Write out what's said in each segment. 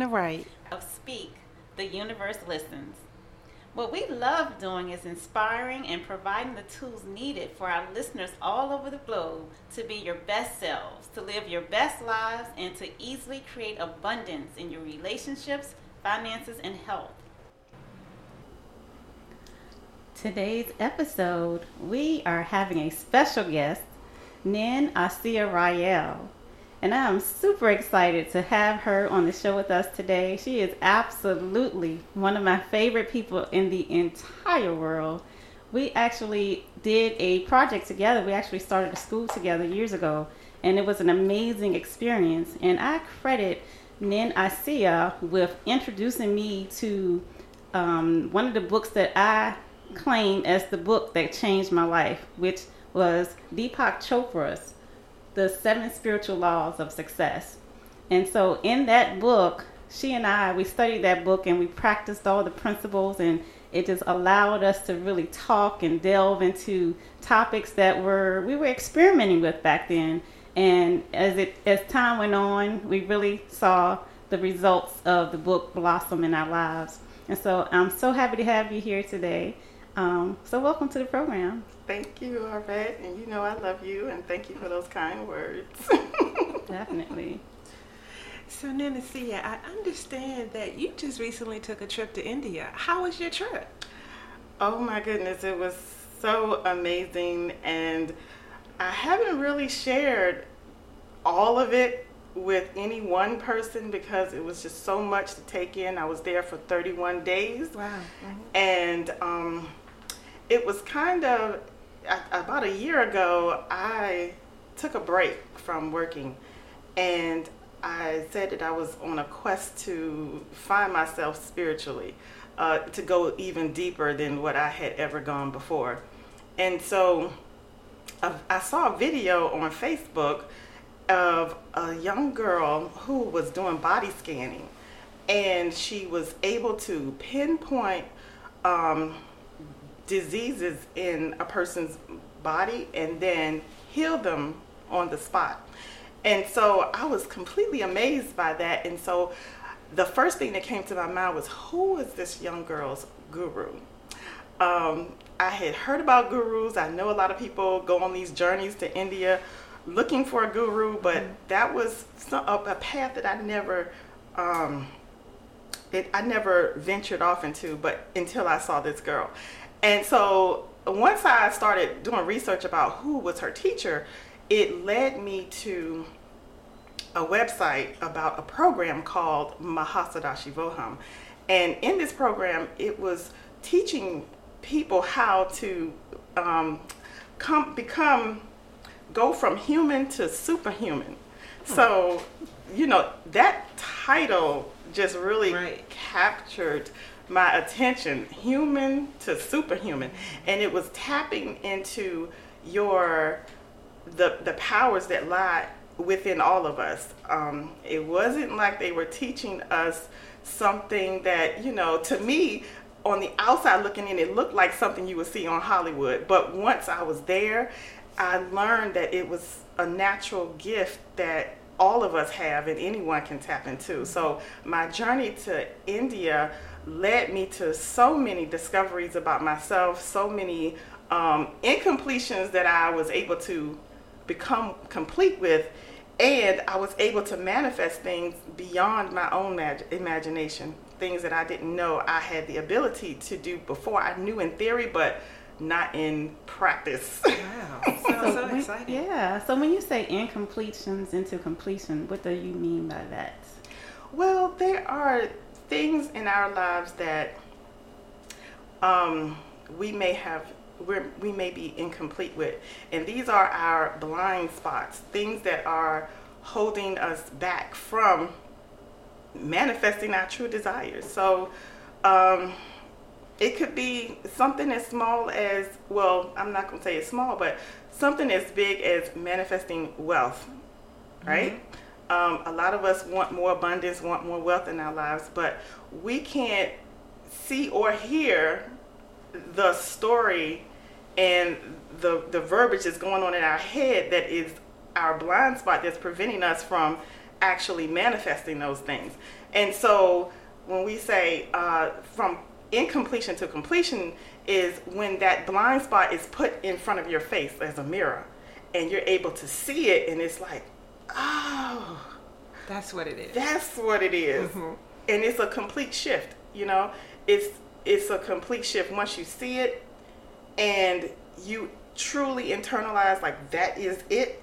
Diana Wright of Speak, The Universe Listens. What we love doing is inspiring and providing the tools needed for our listeners all over the globe to be your best selves, to live your best lives, and to easily create abundance in your relationships, finances, and health. Today's episode, we are having a special guest, Nin Aseeya Ra-el. And I am super excited to have her on the show with us today. She is absolutely one of my favorite people in the entire world. We actually did a project together. We actually started a school together years ago, and it was an amazing experience. And I credit Nin Aseeya with introducing me to um, one of the books that I claim as the book that changed my life, which was Deepak Chopra's the seven spiritual laws of success. And so in that book, she and I, we studied that book and we practiced all the principles and it just allowed us to really talk and delve into topics that were we were experimenting with back then. And as it as time went on, we really saw the results of the book blossom in our lives. And so I'm so happy to have you here today. Um, so welcome to the program. Thank you, Arvette. And you know I love you and thank you for those kind words. Definitely. So, Nin Aseeya, I understand that you just recently took a trip to India. How was your trip? Oh my goodness, it was so amazing. And I haven't really shared all of it with any one person because it was just so much to take in. I was there for 31 days. Wow. Mm-hmm. And um, it was kind of about a year ago, I took a break from working and I said that I was on a quest to find myself spiritually, uh, to go even deeper than what I had ever gone before. And so uh, I saw a video on Facebook of a young girl who was doing body scanning and she was able to pinpoint um, diseases in a person's body and then heal them on the spot. And so I was completely amazed by that. And so the first thing that came to my mind was who is this young girl's guru? Um, I had heard about gurus. I know a lot of people go on these journeys to India looking for a guru, but mm-hmm. that was a, path that I never, um, it, I never ventured off into, but until I saw this girl. And so once I started doing research about who was her teacher, it led me to a website about a program called Mahasadashivoham. And in this program, it was teaching people how to um, come, become, go from human to superhuman. Hmm. So, you know, that title just really right. captured my attention, human to superhuman, and it was tapping into your the the powers that lie within all of us. Um, it wasn't like they were teaching us something that you know to me on the outside looking in it looked like something you would see on hollywood but once i was there i learned that it was a natural gift that all of us have and anyone can tap into so my journey to india led me to so many discoveries about myself, so many um, incompletions that I was able to become complete with, and I was able to manifest things beyond my own mag- imagination, things that I didn't know I had the ability to do before. I knew in theory, but not in practice. Wow, sounds so, so exciting. Yeah. So when you say incompletions into completion, what do you mean by that? Well, there are things in our lives that um, we may have we're, we may be incomplete with and these are our blind spots things that are holding us back from manifesting our true desires so um, it could be something as small as well i'm not going to say it's small but something as big as manifesting wealth right mm-hmm. Um, a lot of us want more abundance, want more wealth in our lives, but we can't see or hear the story and the the verbiage that's going on in our head that is our blind spot that's preventing us from actually manifesting those things. And so when we say uh, from incompletion to completion is when that blind spot is put in front of your face as a mirror and you're able to see it and it's like, oh, That's what it is. that's what it is. Mhm. And it's a complete shift, you know? It's it's a complete shift once you see it and you truly internalize like that is it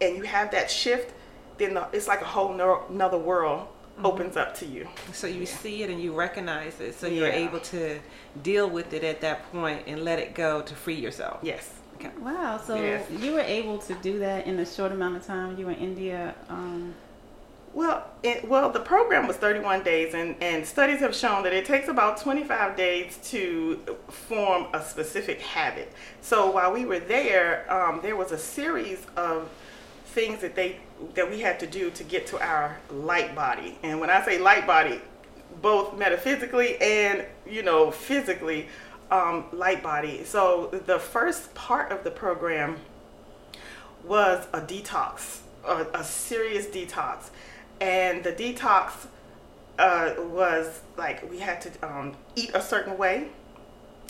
and you have that shift, then the, it's like a whole no, another world opens up to you. So you see it and you recognize it, so you're Yeah. able to deal with it at that point and let it go to free yourself. Yes. Okay. Wow. So Yes. you were able to do that in a short amount of time. You were in India. Um, Well, it, well, the program was 31 days, and, and studies have shown that it takes about 25 days to form a specific habit. So while we were there, um, there was a series of things that they that we had to do to get to our light body. And when I say light body, both metaphysically and you know physically, um, light body. So the first part of the program was a detox, a, a serious detox. And the detox uh, was like we had to um, eat a certain way.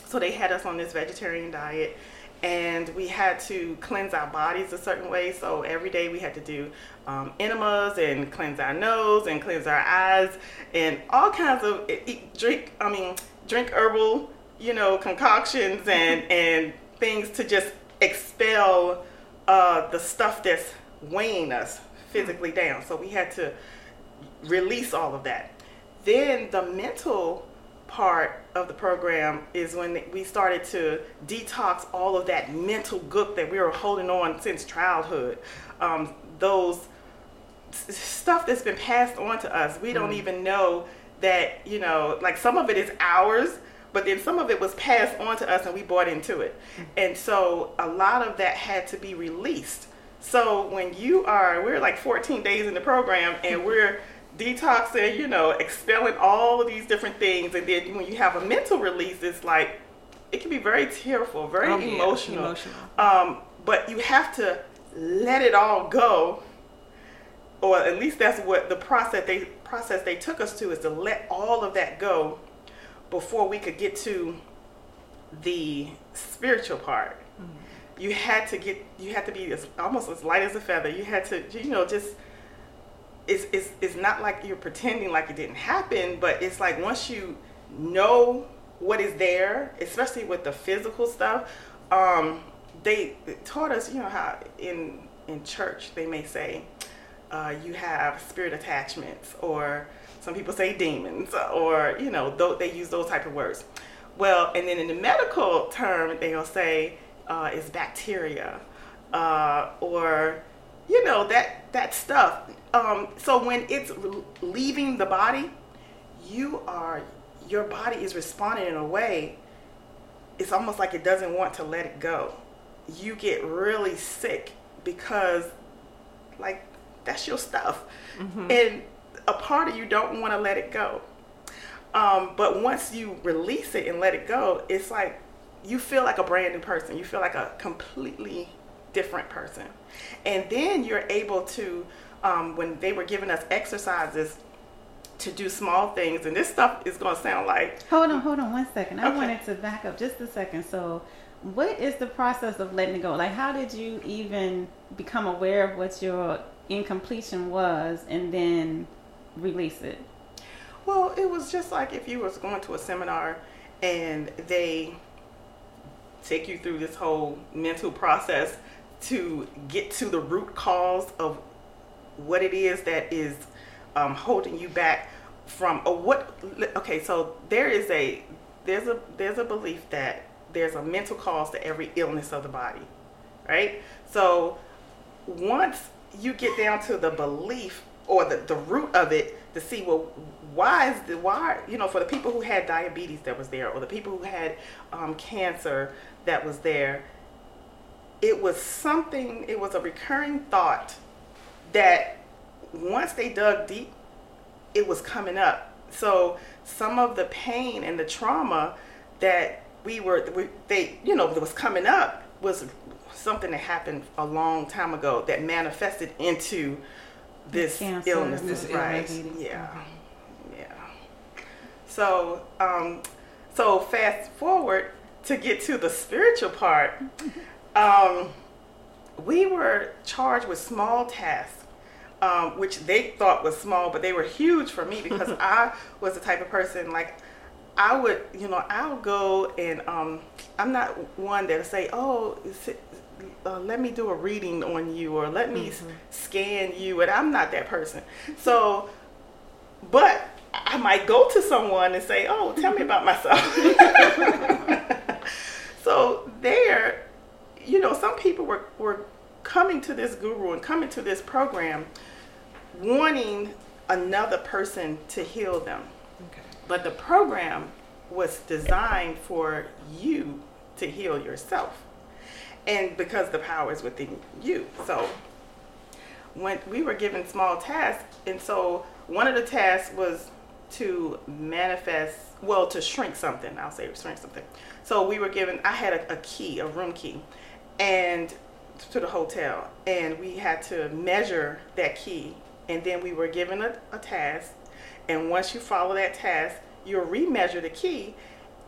So they had us on this vegetarian diet and we had to cleanse our bodies a certain way. So every day we had to do um, enemas and cleanse our nose and cleanse our eyes and all kinds of eat, drink. I mean, drink herbal, you know, concoctions and and things to just expel uh, the stuff that's weighing us physically down. So we had to release all of that. Then the mental part of the program is when we started to detox all of that mental gook that we were holding on since childhood. Um, those stuff that's been passed on to us. We don't even know that, you know, like some of it is ours, but then some of it was passed on to us and we bought into it. And so a lot of that had to be released. So when you are, we're like 14 days in the program and we're detoxing, you know, expelling all of these different things. And then when you have a mental release, it's like, it can be very tearful, very Oh, yeah, emotional. emotional. Um, but you have to let it all go or at least that's what the process they process they took us to is to let all of that go before we could get to the spiritual part. You had to get you had to be as, almost as light as a feather. You had to you know just it's, it's it's not like you're pretending like it didn't happen, but it's like once you know what is there, especially with the physical stuff, um, they taught us, you know, how in in church they may say uh, you have spirit attachments, or some people say demons, or you know, th- they use those type of words. Well, and then in the medical term, they'll say uh, it's bacteria, uh, or you know that that stuff. Um, so when it's leaving the body, you are your body is responding in a way. It's almost like it doesn't want to let it go. You get really sick because, like, that's your stuff, and a part of you don't want to let it go. Um, but once you release it and let it go, it's like you feel like a brand new person. You feel like a completely different person. And then you're able to, um, when they were giving us exercises to do small things, and this stuff is going to sound like, hold on, hold on one second. I Okay. wanted to back up just a second. So, what is the process of letting it go? Like, how did you even become aware of what your incompletion was and then release it? well, it was just like if you was going to a seminar and they take you through this whole mental process to get to the root cause of what it is that is um, holding you back from or what okay so there is a there's a there's a belief that there's a mental cause to every illness of the body right? So once you get down to the belief or the, the root of it to see well why is the why you know for the people who had diabetes that was there or the people who had um, cancer that was there it was something it was a recurring thought that once they dug deep it was coming up so some of the pain and the trauma that we were we, they you know that was coming up was something that happened a long time ago that manifested into this Cancer. illness This right. illness. Yeah, yeah. So, um, so fast forward to get to the spiritual part. Um, we were charged with small tasks, um, which they thought was small, but they were huge for me because I was the type of person like I would, you know, I'll go and um, I'm not one that'll say, "Oh, uh, let me do a reading on you," or "Let me s- scan you," and I'm not that person. So, but I might go to someone and say, "Oh, tell me about myself." so there, you know, some people were were coming to this guru and coming to this program, wanting another person to heal them. Okay. But the program was designed for you to heal yourself. And because the power is within you. So when we were given small tasks, and so one of the tasks was to manifest, well, to shrink something. I'll say shrink something. So we were given, I had a, a key, a room key, and to the hotel, and we had to measure that key. And then we were given a, a task, and once you follow that task, you'll remeasure the key,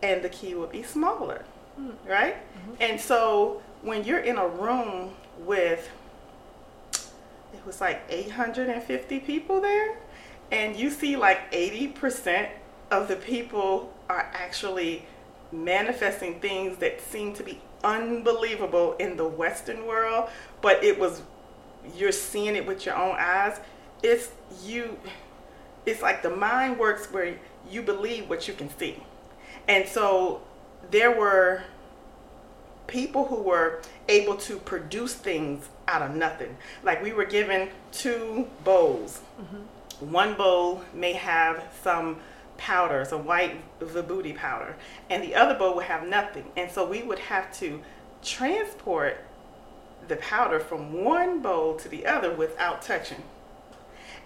and the key will be smaller, hmm. right? Mm-hmm. And so when you're in a room with it was like 850 people there and you see like 80% of the people are actually manifesting things that seem to be unbelievable in the western world but it was you're seeing it with your own eyes it's you it's like the mind works where you believe what you can see and so there were people who were able to produce things out of nothing. Like we were given two bowls. Mm-hmm. One bowl may have some powder, some white vibhuti powder, and the other bowl would have nothing. And so we would have to transport the powder from one bowl to the other without touching.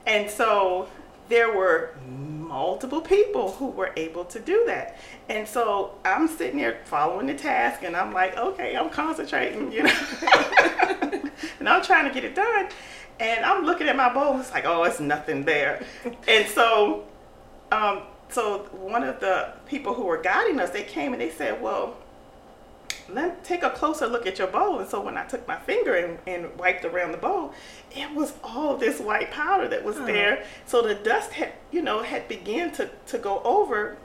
And so there were multiple people who were able to do that. And so I'm sitting there following the task and I'm like, okay, I'm concentrating, you know. and I'm trying to get it done. And I'm looking at my bowl, it's like, oh, it's nothing there. and so um, so one of the people who were guiding us, they came and they said, well, let take a closer look at your bowl. And so when I took my finger and, and wiped around the bowl, it was all this white powder that was Oh. there. So the dust had, you know, had begun to, to go over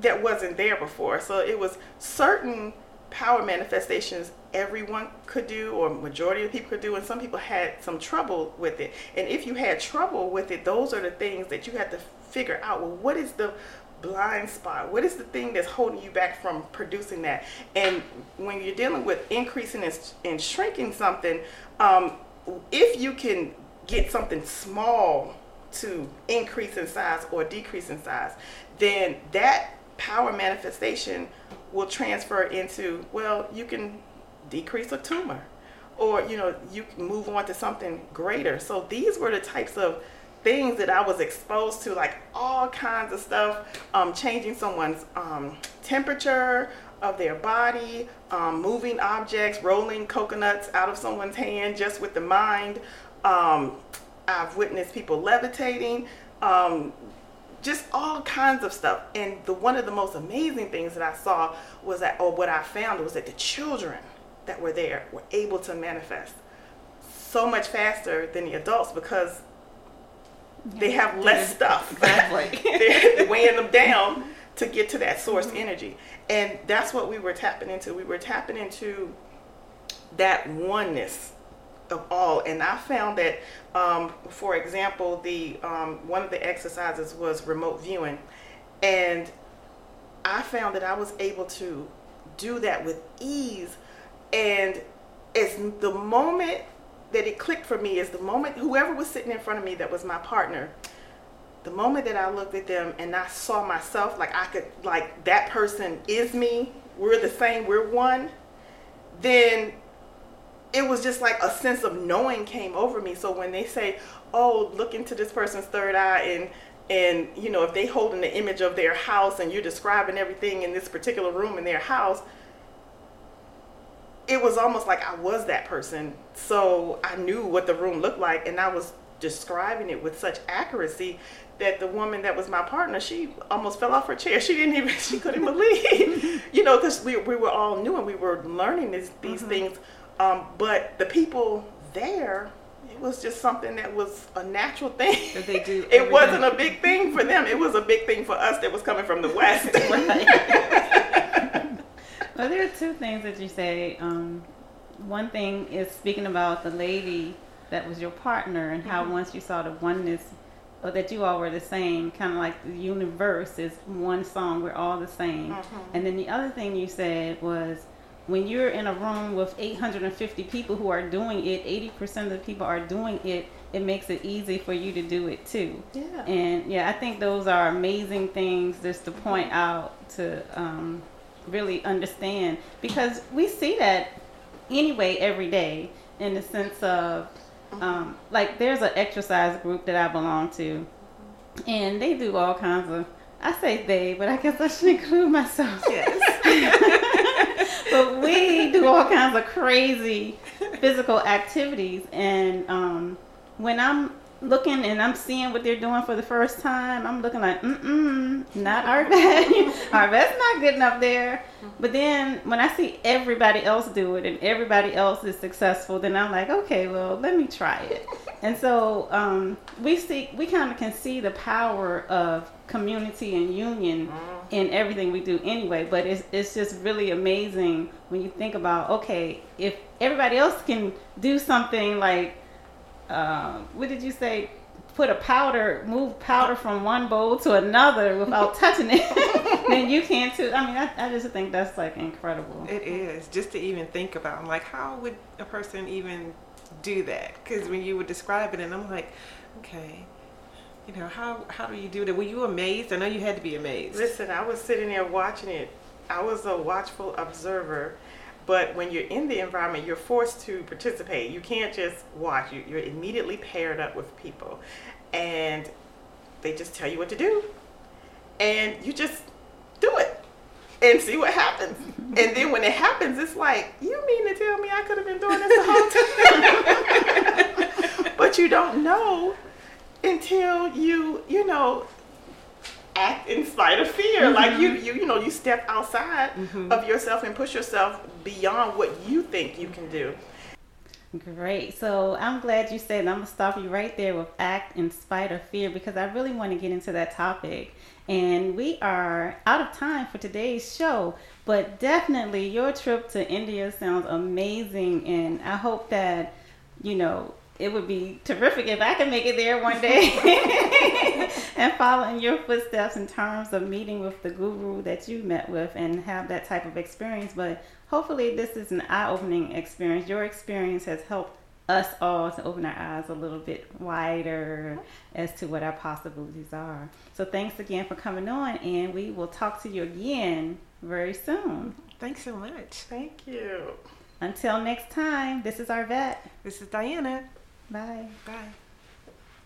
that wasn't there before. So it was certain power manifestations everyone could do or majority of people could do and some people had some trouble with it. And if you had trouble with it, those are the things that you had to figure out, well, what is the blind spot? What is the thing that's holding you back from producing that? And when you're dealing with increasing and, shrinking something, um, if you can get something small to increase in size or decrease in size, then that power manifestation will transfer into, well, you can decrease a tumor or, you know, you move on to something greater. So these were the types of things that I was exposed to, like all kinds of stuff, um, changing someone's um, temperature of their body, um, moving objects, rolling coconuts out of someone's hand just with the mind. Um, I've witnessed people levitating, um, just all kinds of stuff. And the one of the most amazing things that I saw was that, or what I found was that the children that were there were able to manifest so much faster than the adults because they have less stuff. Exactly. They're weighing them down to get to that source energy. And that's what we were tapping into. We were tapping into that oneness of all. And I found that, um, for example, the um, one of the exercises was remote viewing, and I found that I was able to do that with ease. And as the moment that it clicked for me is the moment whoever was sitting in front of me that was my partner the moment that i looked at them and i saw myself like i could like that person is me we're the same we're one then it was just like a sense of knowing came over me. So when they say oh look into this person's third eye and and you know if they holding the image of their house and you're describing everything in this particular room in their house it was almost like I was that person. So I knew what the room looked like, and I was describing it with such accuracy that the woman that was my partner, she almost fell off her chair. She didn't even, she couldn't believe, you know, because we, we were all new and we were learning this, these mm-hmm. things. Um, but the people there, it was just something that was a natural thing. That they do. it wasn't a big thing for them. It was a big thing for us that was coming from the West. Well, there are two things that you say. Um, one thing is speaking about the lady that was your partner and how mm-hmm. once you saw the oneness or that you all were the same, kind of like the universe is one song, we're all the same. Mm-hmm. And then the other thing you said was when you're in a room with 850 people who are doing it, 80% of the people are doing it, it makes it easy for you to do it too. Yeah. And yeah, I think those are amazing things just to point out to um, really understand because we see that anyway every day in the sense of um, like there's an exercise group that I belong to, and they do all kinds of. I say they, but I guess I should include myself. Yes. but we do all kinds of crazy physical activities, and um, when I'm looking and I'm seeing what they're doing for the first time, I'm looking like, mm mm, not our bed. our bed's not good enough there. But then when I see everybody else do it and everybody else is successful, then I'm like, okay, well, let me try it. And so um, we see, we kind of can see the power of community and union in everything we do anyway. But it's it's just really amazing when you think about, okay, if everybody else can do something like um, what did you say? Put a powder, move powder from one bowl to another without touching it, then you can too. I mean, I, I just think that's like incredible. It is just to even think about. I'm like, how would a person even do that? Because when you would describe it, and I'm like, okay, you know, how how do you do that? Were you amazed? I know you had to be amazed. Listen, I was sitting there watching it. I was a watchful observer but when you're in the environment, you're forced to participate. You can't just watch. You, you're immediately paired up with people, and they just tell you what to do, and you just do it and see what happens. And then when it happens, it's like, you mean to tell me I could have been doing this the whole time? but you don't know until you, you know, act in spite of fear. Mm-hmm. Like you, you, you know, you step outside mm-hmm. of yourself and push yourself beyond what you think you can do. Great. So I'm glad you said, I'm going to stop you right there with act in spite of fear because I really want to get into that topic. And we are out of time for today's show, but definitely your trip to India sounds amazing. And I hope that, you know, it would be terrific if I could make it there one day and follow in your footsteps in terms of meeting with the guru that you met with and have that type of experience. But hopefully, this is an eye opening experience. Your experience has helped us all to open our eyes a little bit wider as to what our possibilities are. So, thanks again for coming on, and we will talk to you again very soon. Thanks so much. Thank you. Until next time, this is Arvette. This is Diana. Bye. Bye.